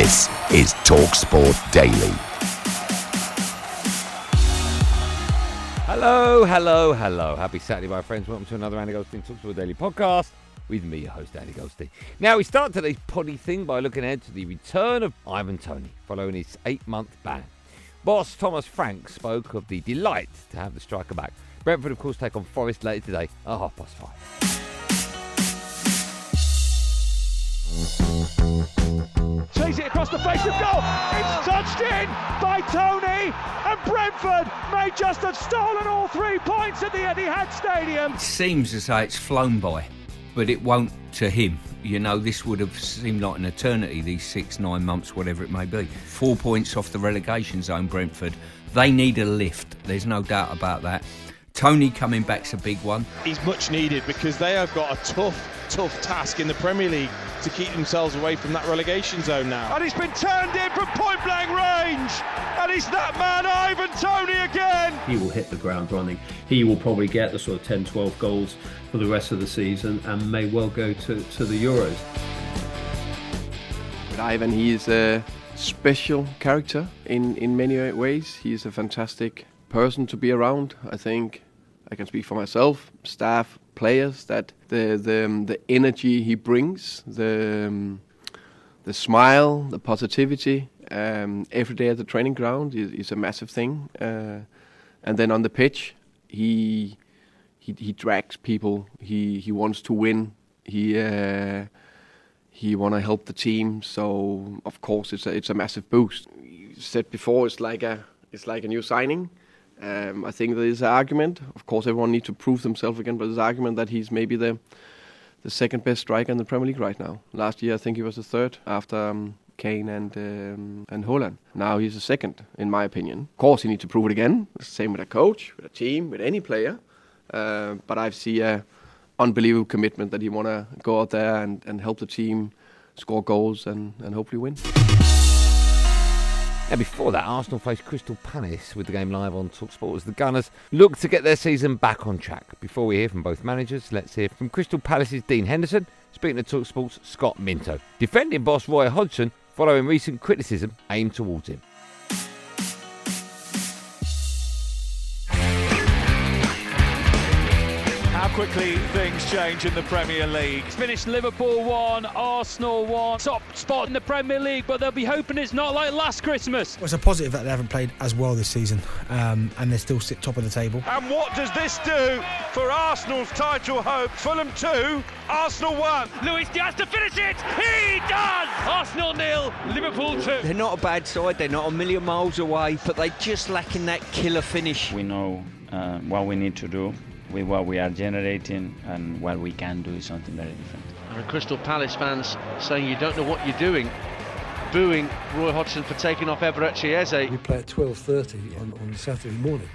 This is TalkSport Daily. Hello, hello, hello. Happy Saturday, my friends. Welcome to another Andy Goldstein TalkSport Daily podcast with me, your host, Andy Goldstein. Now, we start today's poddy thing by looking ahead to the return of Ivan Toney following his eight month ban. Boss Thomas Frank spoke of the delight to have the striker back. Brentford, of course, take on Forest later today at half past five. Sees it across the face of goal. It's touched in by Toney, and Brentford may just have stolen all three points at the Etihad Stadium. seems as though it's flown by, but it won't to him. You know, this would have seemed like an eternity, these six, nine months, whatever it may be. Four points off the relegation zone, Brentford. They need a lift, there's no doubt about that. Toney coming back's a big one. He's much needed because they have got a tough, tough task in the Premier League to keep themselves away from that relegation zone now. And he's been turned in from point blank range. And he's that man, Ivan Toney, again. he will hit the ground running. He will probably get the sort of 10, 12 goals for the rest of the season and may well go to, to the Euros. But Ivan, he is a special character in, in many ways. He is a fantastic person to be around. I think I can speak for myself, staff, players, that the the, um, the energy he brings, the um, the smile, the positivity, um, every day at the training ground is, is a massive thing. Uh, and then on the pitch, he he he drags people. He he wants to win. He uh, he want to help the team. So of course it's a it's a massive boost. You said before it's like a it's like a new signing. Um, I think there is an argument. Of course, everyone needs to prove themselves again, but there's an argument that he's maybe the the second best striker in the Premier League right now. Last year, I think he was the third after um, Kane and um, and Haaland. Now he's the second, in my opinion. Of course, he needs to prove it again. Same with a coach, with a team, with any player. Uh, but I see a unbelievable commitment that he want to go out there and, and help the team score goals and, and hopefully win. Now, before that, Arsenal faced Crystal Palace with the game live on Talksport as the Gunners look to get their season back on track. Before we hear from both managers, let's hear from Crystal Palace's Dean Henderson, speaking to Talksport's Scott Minto. Defending boss Roy Hodgson, following recent criticism aimed towards him. How quickly things change in the Premier League. It's finished Liverpool 1, Arsenal 1, top spot in the Premier League, but they'll be hoping it's not like last Christmas. Well, it's a positive that they haven't played as well this season, um, and they still sit top of the table. And what does this do for Arsenal's title hope? Fulham 2, Arsenal 1. Luis Diaz to finish it! He does! Arsenal nil, Liverpool 2. They're not a bad side, they're not a million miles away, but they're just lacking that killer finish. We know uh, what we need to do with what we are generating, and what we can do is something very different. And Crystal Palace fans saying you don't know what you're doing, booing Roy Hodgson for taking off Eberechi Eze. We play at 12.30 on, on Saturday morning.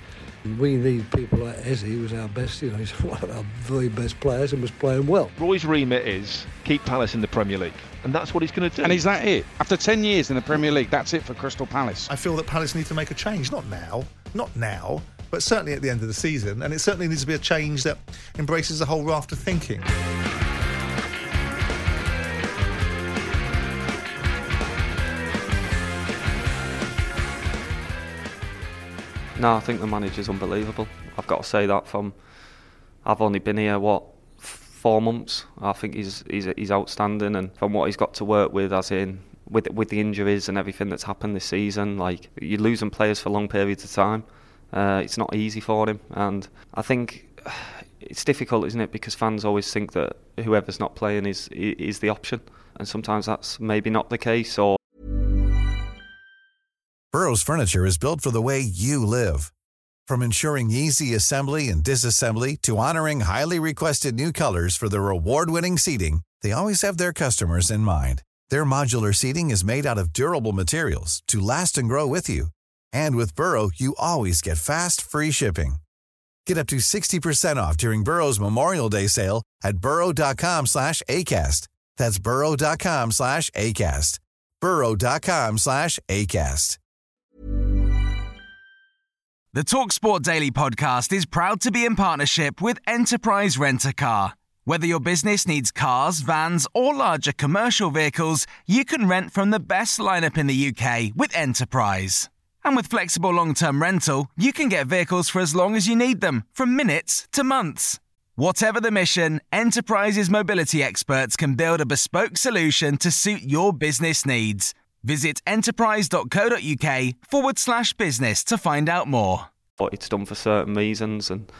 And we need people like Eze, who was our best, you know, he's one of our very best players and was playing well. Roy's remit is keep Palace in the Premier League, and that's what he's going to do. And is that it? After 10 years in the Premier League, that's it for Crystal Palace. I feel that Palace need to make a change, not now, not now, but certainly at the end of the season. And it certainly needs to be a change that embraces a whole raft of thinking. No, I think the manager's unbelievable. I've got to say that from. I've only been here what four months. I think he's he's he's outstanding, and from what he's got to work with, as in with with the injuries and everything that's happened this season, like you're losing players for long periods of time. Uh, it's not easy for him, and I think it's difficult, isn't it? Because fans always think that whoever's not playing is is the option, and sometimes that's maybe not the case, or Burrow's furniture is built for the way you live. From ensuring easy assembly and disassembly to honoring highly requested new colors for their award-winning seating, they always have their customers in mind. Their modular seating is made out of durable materials to last and grow with you. And with Burrow, you always get fast, free shipping. Get up to 60% off during Burrow's Memorial Day sale at burrow.com slash ACAST. That's burrow.com slash ACAST. burrow.com slash ACAST. The TalkSport Daily podcast is proud to be in partnership with Enterprise Rent a Car. Whether your business needs cars, vans, or larger commercial vehicles, you can rent from the best lineup in the UK with Enterprise. And with flexible long term rental, you can get vehicles for as long as you need them, from minutes to months. Whatever the mission, Enterprise's mobility experts can build a bespoke solution to suit your business needs. Visit enterprise.co.uk forward slash business to find out more. But it's done for certain reasons, and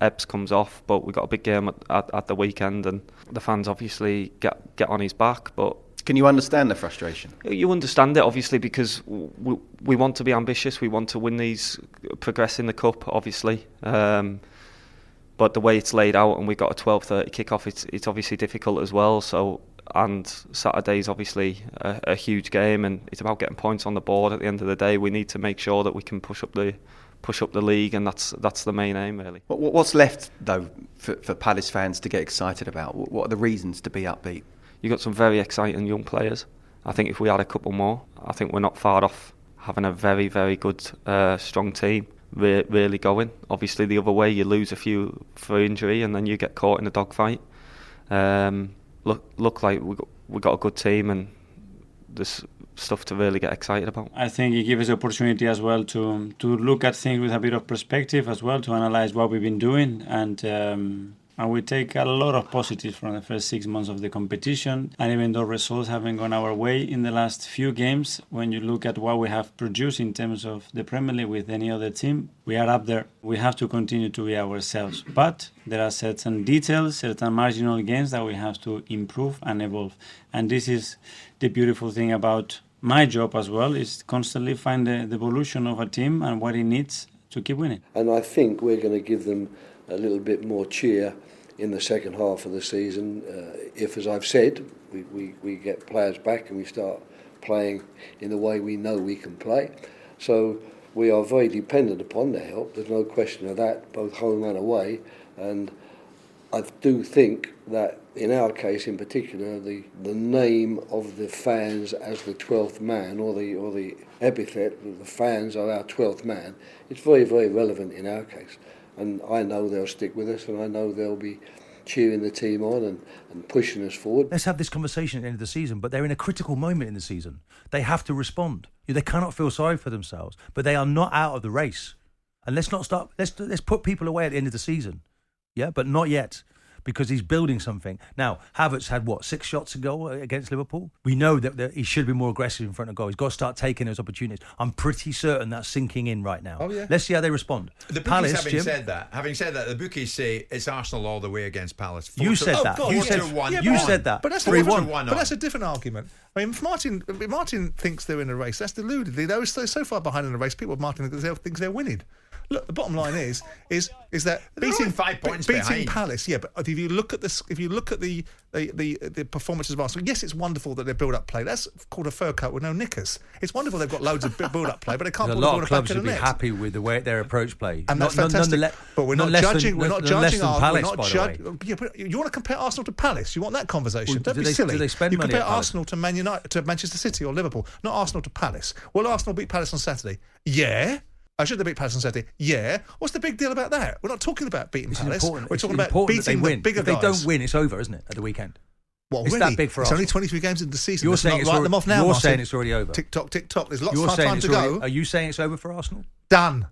Ebbs comes off, but we got a big game at, at, at the weekend, and the fans obviously get get on his back. But can you understand the frustration? You understand it obviously because we, we want to be ambitious. We want to win these, progress in the cup, obviously. Um, but the way it's laid out, and we've got a 12:30 kickoff, it's it's obviously difficult as well. So and Saturday's obviously a, a huge game, and it's about getting points on the board. At the end of the day, we need to make sure that we can push up the push up the league, and that's that's the main aim really. What's left though for, for Palace fans to get excited about? What are the reasons to be upbeat? You've got some very exciting young players. I think if we had a couple more, I think we're not far off having a very very good uh, strong team re- really going. Obviously, the other way you lose a few for injury, and then you get caught in a dogfight. Um, look, look like we got, we got a good team, and there's stuff to really get excited about. I think it gives us the opportunity as well to to look at things with a bit of perspective as well, to analyze what we've been doing, and um, and we take a lot of positives from the first six months of the competition. And even though results haven't gone our way in the last few games, when you look at what we have produced in terms of the Premier League with any other team, we are up there. We have to continue to be ourselves. But there are certain details, certain marginal gains that we have to improve and evolve. And this is the beautiful thing about my job as well is constantly find the, the evolution of a team and what it needs to keep winning. And I think we're going to give them a little bit more cheer in the second half of the season. Uh, if, as I've said, we, we, we get players back and we start playing in the way we know we can play. So we are very dependent upon their help. There's no question of that, both home and away. And I do think that in our case, in particular, the, the name of the fans as the 12th man, or the or the epithet, the fans are our 12th man, it's very very relevant in our case and I know they'll stick with us, and I know they'll be cheering the team on and, and pushing us forward. Let's have this conversation at the end of the season, but they're in a critical moment in the season. They have to respond. They cannot feel sorry for themselves, but they are not out of the race. And let's not start. Let's let's put people away at the end of the season, yeah, but not yet because he's building something. Now, Havertz had what six shots to go against Liverpool. We know that, that, he should be more aggressive in front of goal. He's got to start taking those opportunities. I'm pretty certain that's sinking in right now. Oh yeah. Let's see how they respond. The bookies Palace, having Jim, said that, having said that, the bookies say it's Arsenal all the way against Palace. Four You to- said oh, that. four You to said- one. Oh, you said that. But that's, Four a different, one but that's a different argument. I mean, if Martin, if Martin thinks they're in a race. That's deluded. They're so, so far behind in the race. People, Martin thinks they're winning. Look, the bottom line is is is that They're beating only five points beating behind. Palace. Yeah, but if you look at this, if you look at the the, the the performances of Arsenal, yes, it's wonderful that they build up play. That's called a fur coat with no knickers. It's wonderful they've got loads of build up play, but they can't There's put a the lot ball of clubs in would be net. happy with the way their approach play, And that's Not- none- fantastic. nonetheless- but we're not, less than- judging. we're not judging. than Ar- Palace, we're not by the way. yeah, but you want to compare Arsenal to Palace? You want that conversation? Well, Don't do be they- silly. do they spend you compare at Arsenal to Man United, to Manchester City or Liverpool, not Arsenal to Palace. Will Arsenal beat Palace on Saturday? Yeah. I should they beat Palace on Saturday? Yeah. What's the big deal about that? We're not talking about beating It's Palace. We're talking about they beating win. the bigger if they guys. don't win, it's over, isn't it? At the weekend. Well, it's really? that big for us. It's only 23 games into the season. You're Let's saying not it's write already, them off now. You're Martin. saying it's already over. Tick tock, tick tock. There's lots You're of time to already- go. Are you saying it's over for Arsenal? Done.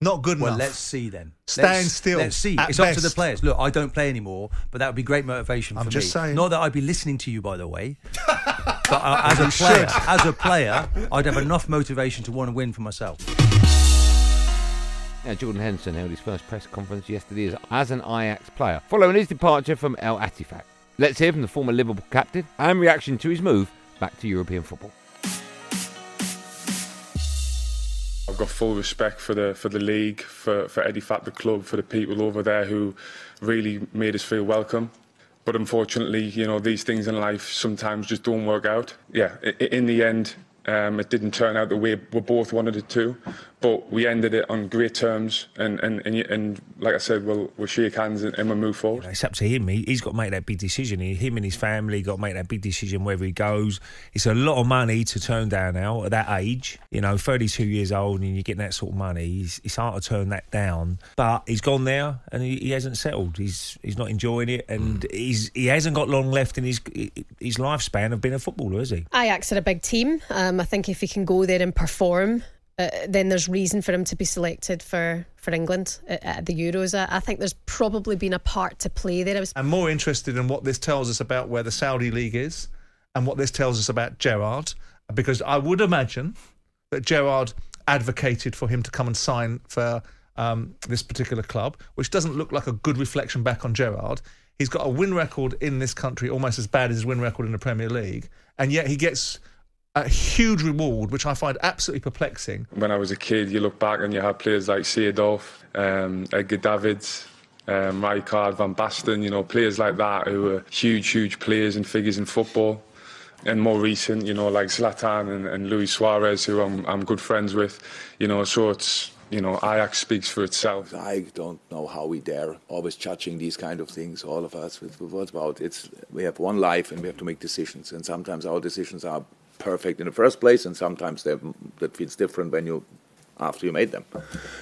Not good Well, enough. let's see then. Stand Let's- still, Let's see. at It's up to the players. Look, I don't play anymore, but that would be great motivation I'm for just me. saying. Not that I'd be listening to you, by the way. but uh, as a player, as a player, I'd have enough motivation to want to win for myself. Now, Jordan Henderson held his first press conference yesterday as, as an Ajax player, following his departure from Al-Ettifaq. Let's hear from the former Liverpool captain and reaction to his move back to European football. I've got full respect for the for the league, for for Ettifaq, the club, for the people over there who really made us feel welcome. But unfortunately, you know, these things in life sometimes just don't work out. Yeah, in the end, um, it didn't turn out the way we both wanted it to. But we ended it on great terms, and and and, and like I said, we'll we'll shake hands and, and we'll move forward. It's up to him. He, he's got to make that big decision. He, him and his family got to make that big decision wherever he goes. It's a lot of money to turn down now at that age. You know, 32 years old and you're getting that sort of money. It's, it's hard to turn that down. But he's gone there and he, he hasn't settled. He's he's not enjoying it, and Mm. he's he hasn't got long left in his his lifespan of being a footballer, has he? Ajax are a big team. Um, I think if he can go there and perform, uh, then there's reason for him to be selected for, for England at, at the Euros. I, I think there's probably been a part to play there. I was I'm more interested in what this tells us about where the Saudi league is and what this tells us about Gerrard, because I would imagine that Gerrard advocated for him to come and sign for um, this particular club, which doesn't look like a good reflection back on Gerrard. He's got a win record in this country almost as bad as his win record in the Premier League, and yet he gets a huge reward, which I find absolutely perplexing. When I was a kid, you look back and you had players like Seedorf, um, Edgar Davids, um, Rijkaard, Van Basten, you know, players like that who were huge, huge players and figures in football. And more recent, you know, like Zlatan and, and Luis Suarez, who I'm, I'm good friends with, you know, so it's, you know, Ajax speaks for itself. I don't know how we dare always judging these kind of things. All of us, with what's about it's we have one life and we have to make decisions, and sometimes our decisions are perfect in the first place, and sometimes they that feels different when you after you made them.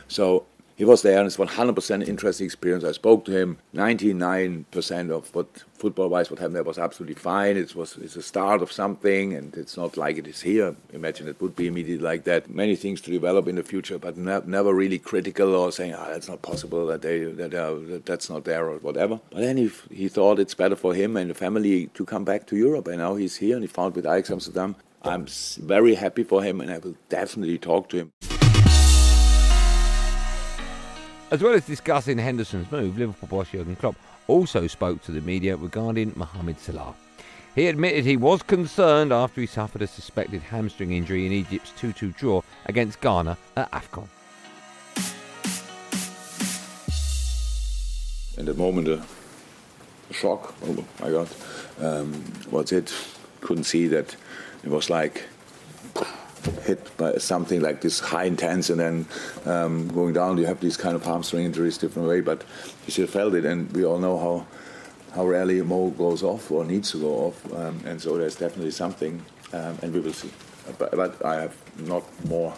So he was there, and it's 100% interesting experience. I spoke to him. 99% of what football-wise what happened there was absolutely fine. It was it's a start of something, and it's not like it is here. Imagine it would be immediately like that. Many things to develop in the future, but ne- never really critical or saying, "Ah, that's not possible. That they that, uh, that that's not there or whatever." But then he he thought it's better for him and the family to come back to Europe, and now he's here and he found with Ajax Amsterdam. I'm very happy for him, and I will definitely talk to him. As well as discussing Henderson's move, Liverpool boss Jurgen Klopp also spoke to the media regarding Mohamed Salah. He admitted he was concerned after he suffered a suspected hamstring injury in Egypt's 2 2 draw against Ghana at AFCON. in that moment a, shock. Oh my God, um, what's it? Couldn't see that it was like hit by something like this high intense and then um, going down. You have these kind of hamstring injuries different way, but he still felt it, and we all know how how rarely Mo goes off or needs to go off, um, and so there's definitely something, um, and we will see. But, but I have not more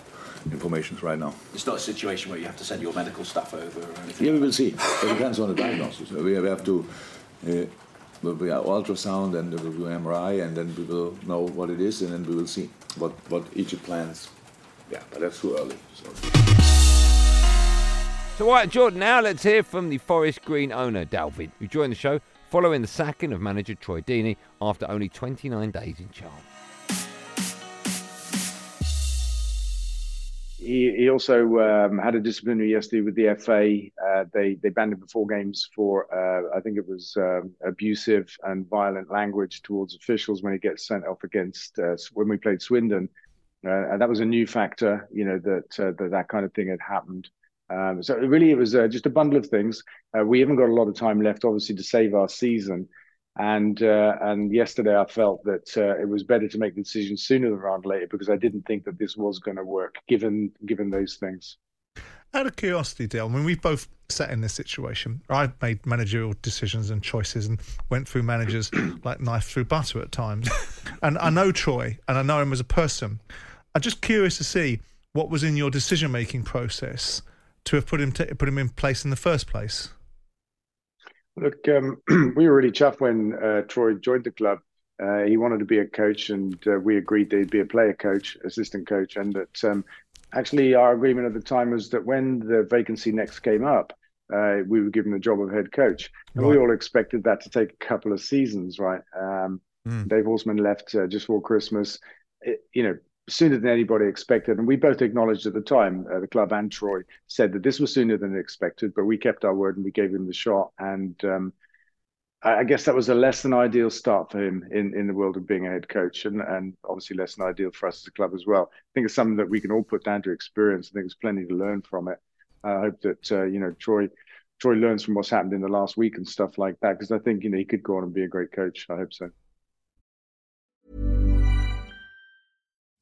information right now. It's not a situation where you have to send your medical staff over or anything. Yeah, we will see. It depends on the diagnosis. We have, we have to. Uh, will be ultrasound and there will be MRI, and then we will know what it is, and then we will see what what Egypt plans. Yeah, but that's too early. So. So, Jordan, now let's hear from the Forest Green owner, Dale Vince, who joined the show following the sacking of manager Troy Deeney after only 29 days in charge. He, he also um, had a disciplinary yesterday with the FA. Uh, they they banned him for four games for uh, I think it was um, abusive and violent language towards officials when he gets sent off against uh, when we played Swindon, uh, and that was a new factor. You know that uh, that that kind of thing had happened. Um, so really, it was uh, just a bundle of things. We haven't got a lot of time left, obviously, to save our season. And uh, and yesterday, I felt that uh, it was better to make the decision sooner rather than later because I didn't think that this was going to work, given given those things. Out of curiosity, Dale, when we've both sat in this situation, I've made managerial decisions and choices and went through managers like knife through butter at times. and I know Troy and I know him as a person. I'm just curious to see what was in your decision making process to have put him to, put him in place in the first place. Look, um, we were really chuffed when uh, Troy joined the club. Uh, he wanted to be a coach, and uh, we agreed that he'd be a player coach, assistant coach, and that um, actually our agreement at the time was that when the vacancy next came up, uh, we were given the job of head coach, and we all expected that to take a couple of seasons, right? Um, Mm. Dave Horseman left uh, just before Christmas, it, you know, sooner than anybody expected, and we both acknowledged at the time, uh, the club and Troy said that this was sooner than expected, but we kept our word and we gave him the shot, and um, I I guess that was a less than ideal start for him in, in the world of being a head coach, and, and obviously less than ideal for us as a club as well. I think it's something that we can all put down to experience. I think there's plenty to learn from it. I hope that uh, you know Troy Troy learns from what's happened in the last week and stuff like that, because I think you know he could go on and be a great coach. I hope so.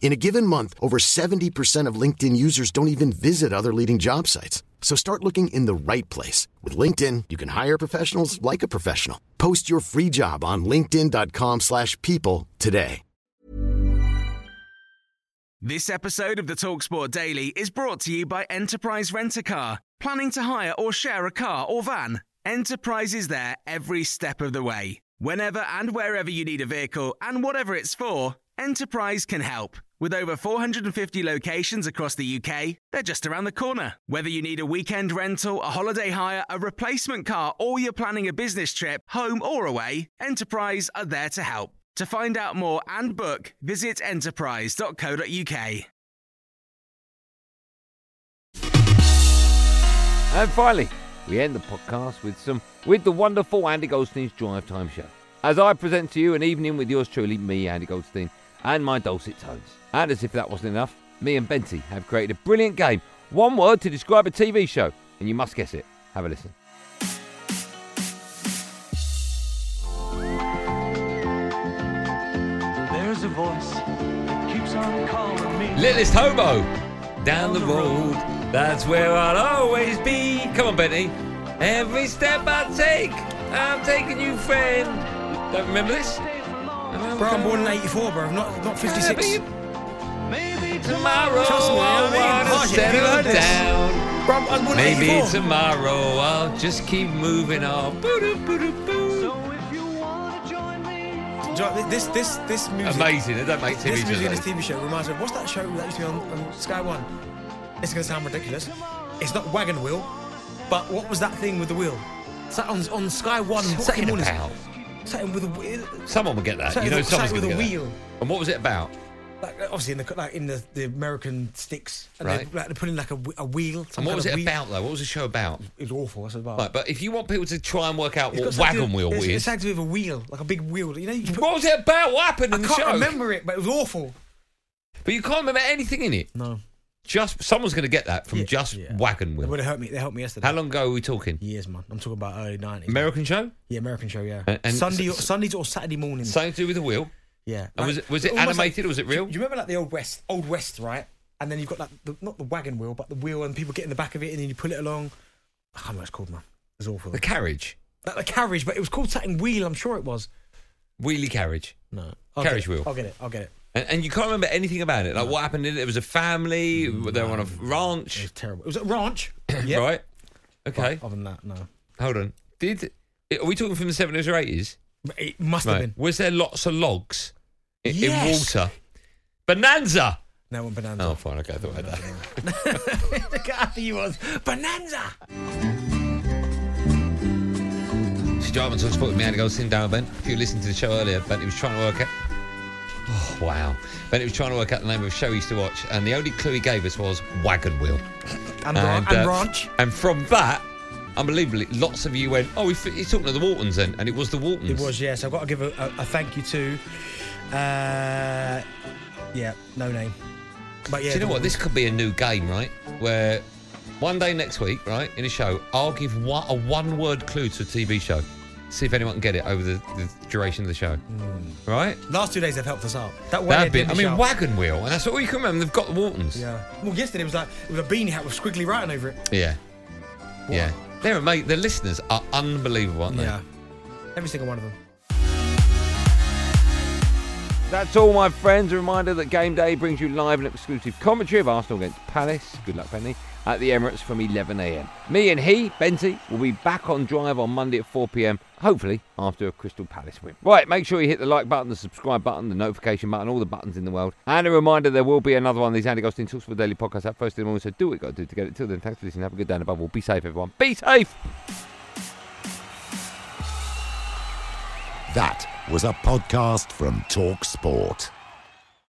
In a given month, over 70% of LinkedIn users don't even visit other leading job sites. So start looking in the right place. With LinkedIn, you can hire professionals like a professional. Post your free job on linkedin.com slash people today. This episode of the Talksport Daily is brought to you by Enterprise Rent-A-Car. Planning to hire or share a car or van? Enterprise is there every step of the way. Whenever and wherever you need a vehicle and whatever it's for, Enterprise can help. With over 450 locations across the UK, they're just around the corner. Whether you need a weekend rental, a holiday hire, a replacement car, or you're planning a business trip, home or away, Enterprise are there to help. To find out more and book, visit enterprise.co.uk. And finally, we end the podcast with some with the wonderful Andy Goldstein's Drive Time Show. As I present to you an evening with yours truly, me, Andy Goldstein, and my dulcet tones. And as if that wasn't enough, me and Benty have created a brilliant game. One word to describe a TV show, and you must guess it. Have a listen. There's a voice that keeps on calling me. Littlest hobo down the road. That's where I'll always be. Come on, Benty. Every step I take, I'm taking you, friend. Don't remember this? Bro, I'm born in 84, bro. Not, not 56. Maybe tomorrow Trust me, I I'll mean, wanna Harsh, have you settle down. Bro, I was born Maybe 84. tomorrow I'll just keep moving on. Boo-doo-boo-doo-boo. You know, this this this music. Amazing, don't make TV This music in this TV show reminds me of what's that show that used to be on, on Sky One? It's gonna sound ridiculous. It's not Wagon Wheel, but what was that thing with the wheel? Sat on on Sky One Saturday mornings. about? Sat with a. Someone will get that. You know, someone's sat with a get that. wheel. And what was it about? Like obviously in the like in the, the American sticks, and Right. they like they put in like a, wh- a wheel. some And what kind was of it wheel. about, though? What was the show about? It was awful. That's about. Right, but if you want people to try and work out It's what got something to wagon do- wheel it's, is, It's something to with a wheel, like a big wheel. You know, you put, what was it about? What happened I in the can't show? remember it, but it was awful. But you can't remember anything in it. No. Just someone's going to get that from Yeah, just yeah. wagon They wheel. would have helped me. They helped me yesterday. How long ago are we talking? Years, man. I'm talking about early nineties. American show? Yeah, American show. Yeah. And- and Sunday, s- Sundays or Saturday mornings. Something to do with the wheel? yeah. And was it was it almost animated or was it real? Do you remember like the old west, old west, right? And then you've got like the, not the wagon wheel, but the wheel, and people get in the back of it, and then you pull it along. I can't remember what it's called, man. It was awful. The carriage, Like the carriage, but it was called something wheel. I'm sure it was. wheelie carriage, No. I'll carriage it. wheel. I'll get it. I'll get it. And, and you can't remember anything about it. Like what happened in it? It was a family. they were on a It ranch, was terrible. It was a ranch. yeah. right? Okay, But other than that, no. hold on. Did are we talking from the seventies or eighties? It must have been. Was there lots of logs in, in Yes. water? Bonanza. No one bonanza. Oh, fine. Okay, I thought I had that. Look how happy he was. Bonanza. She drive on Talksport with me, Andy Goldstein, Darren Bent. If you listened to the show earlier, Ben, he was trying to work out. Wow. Bentley was trying to work out the name of a show he used to watch, and the only clue he gave us was Wagon Wheel. And, and uh, ranch. And from that, unbelievably, lots of you went, oh, he's talking to the Waltons then, and it was the Waltons. It was, yes. I've got to give a, a, a thank you to, uh, yeah, no name. But yeah, Do you know what? This could be a new game, right? Where one day next week, right, in a show, I'll give one, a one-word clue to a TV show. See if anyone can get it over the, the duration of the show. Hmm. Right? Last two days they've helped us out. That way That'd be, I mean, shout. Wagon Wheel, and that's all you can remember. They've got the Waltons. Yeah. Well, yesterday it was like with a beanie hat with squiggly writing over it. Yeah. Yeah. They're amazing. The listeners are unbelievable, aren't they? Yeah. Every single one of them. That's all, my friends. A reminder that Game Day brings you live and exclusive commentary of Arsenal against Palace. Good luck, Penny. At the Emirates from 11am. Me and he, Benty, will be back on drive on Monday at 4pm, hopefully after a Crystal Palace win. Right, make sure you hit the like button, the subscribe button, the notification button, all the buttons in the world. And a reminder there will be another one of these Andy Goldstein Talksport Daily podcast out first in the morning, so do what you got to do to get it. Till then, thanks for listening. Have a good day and above all, be safe, everyone. Be safe! That was a podcast from Talk Sport.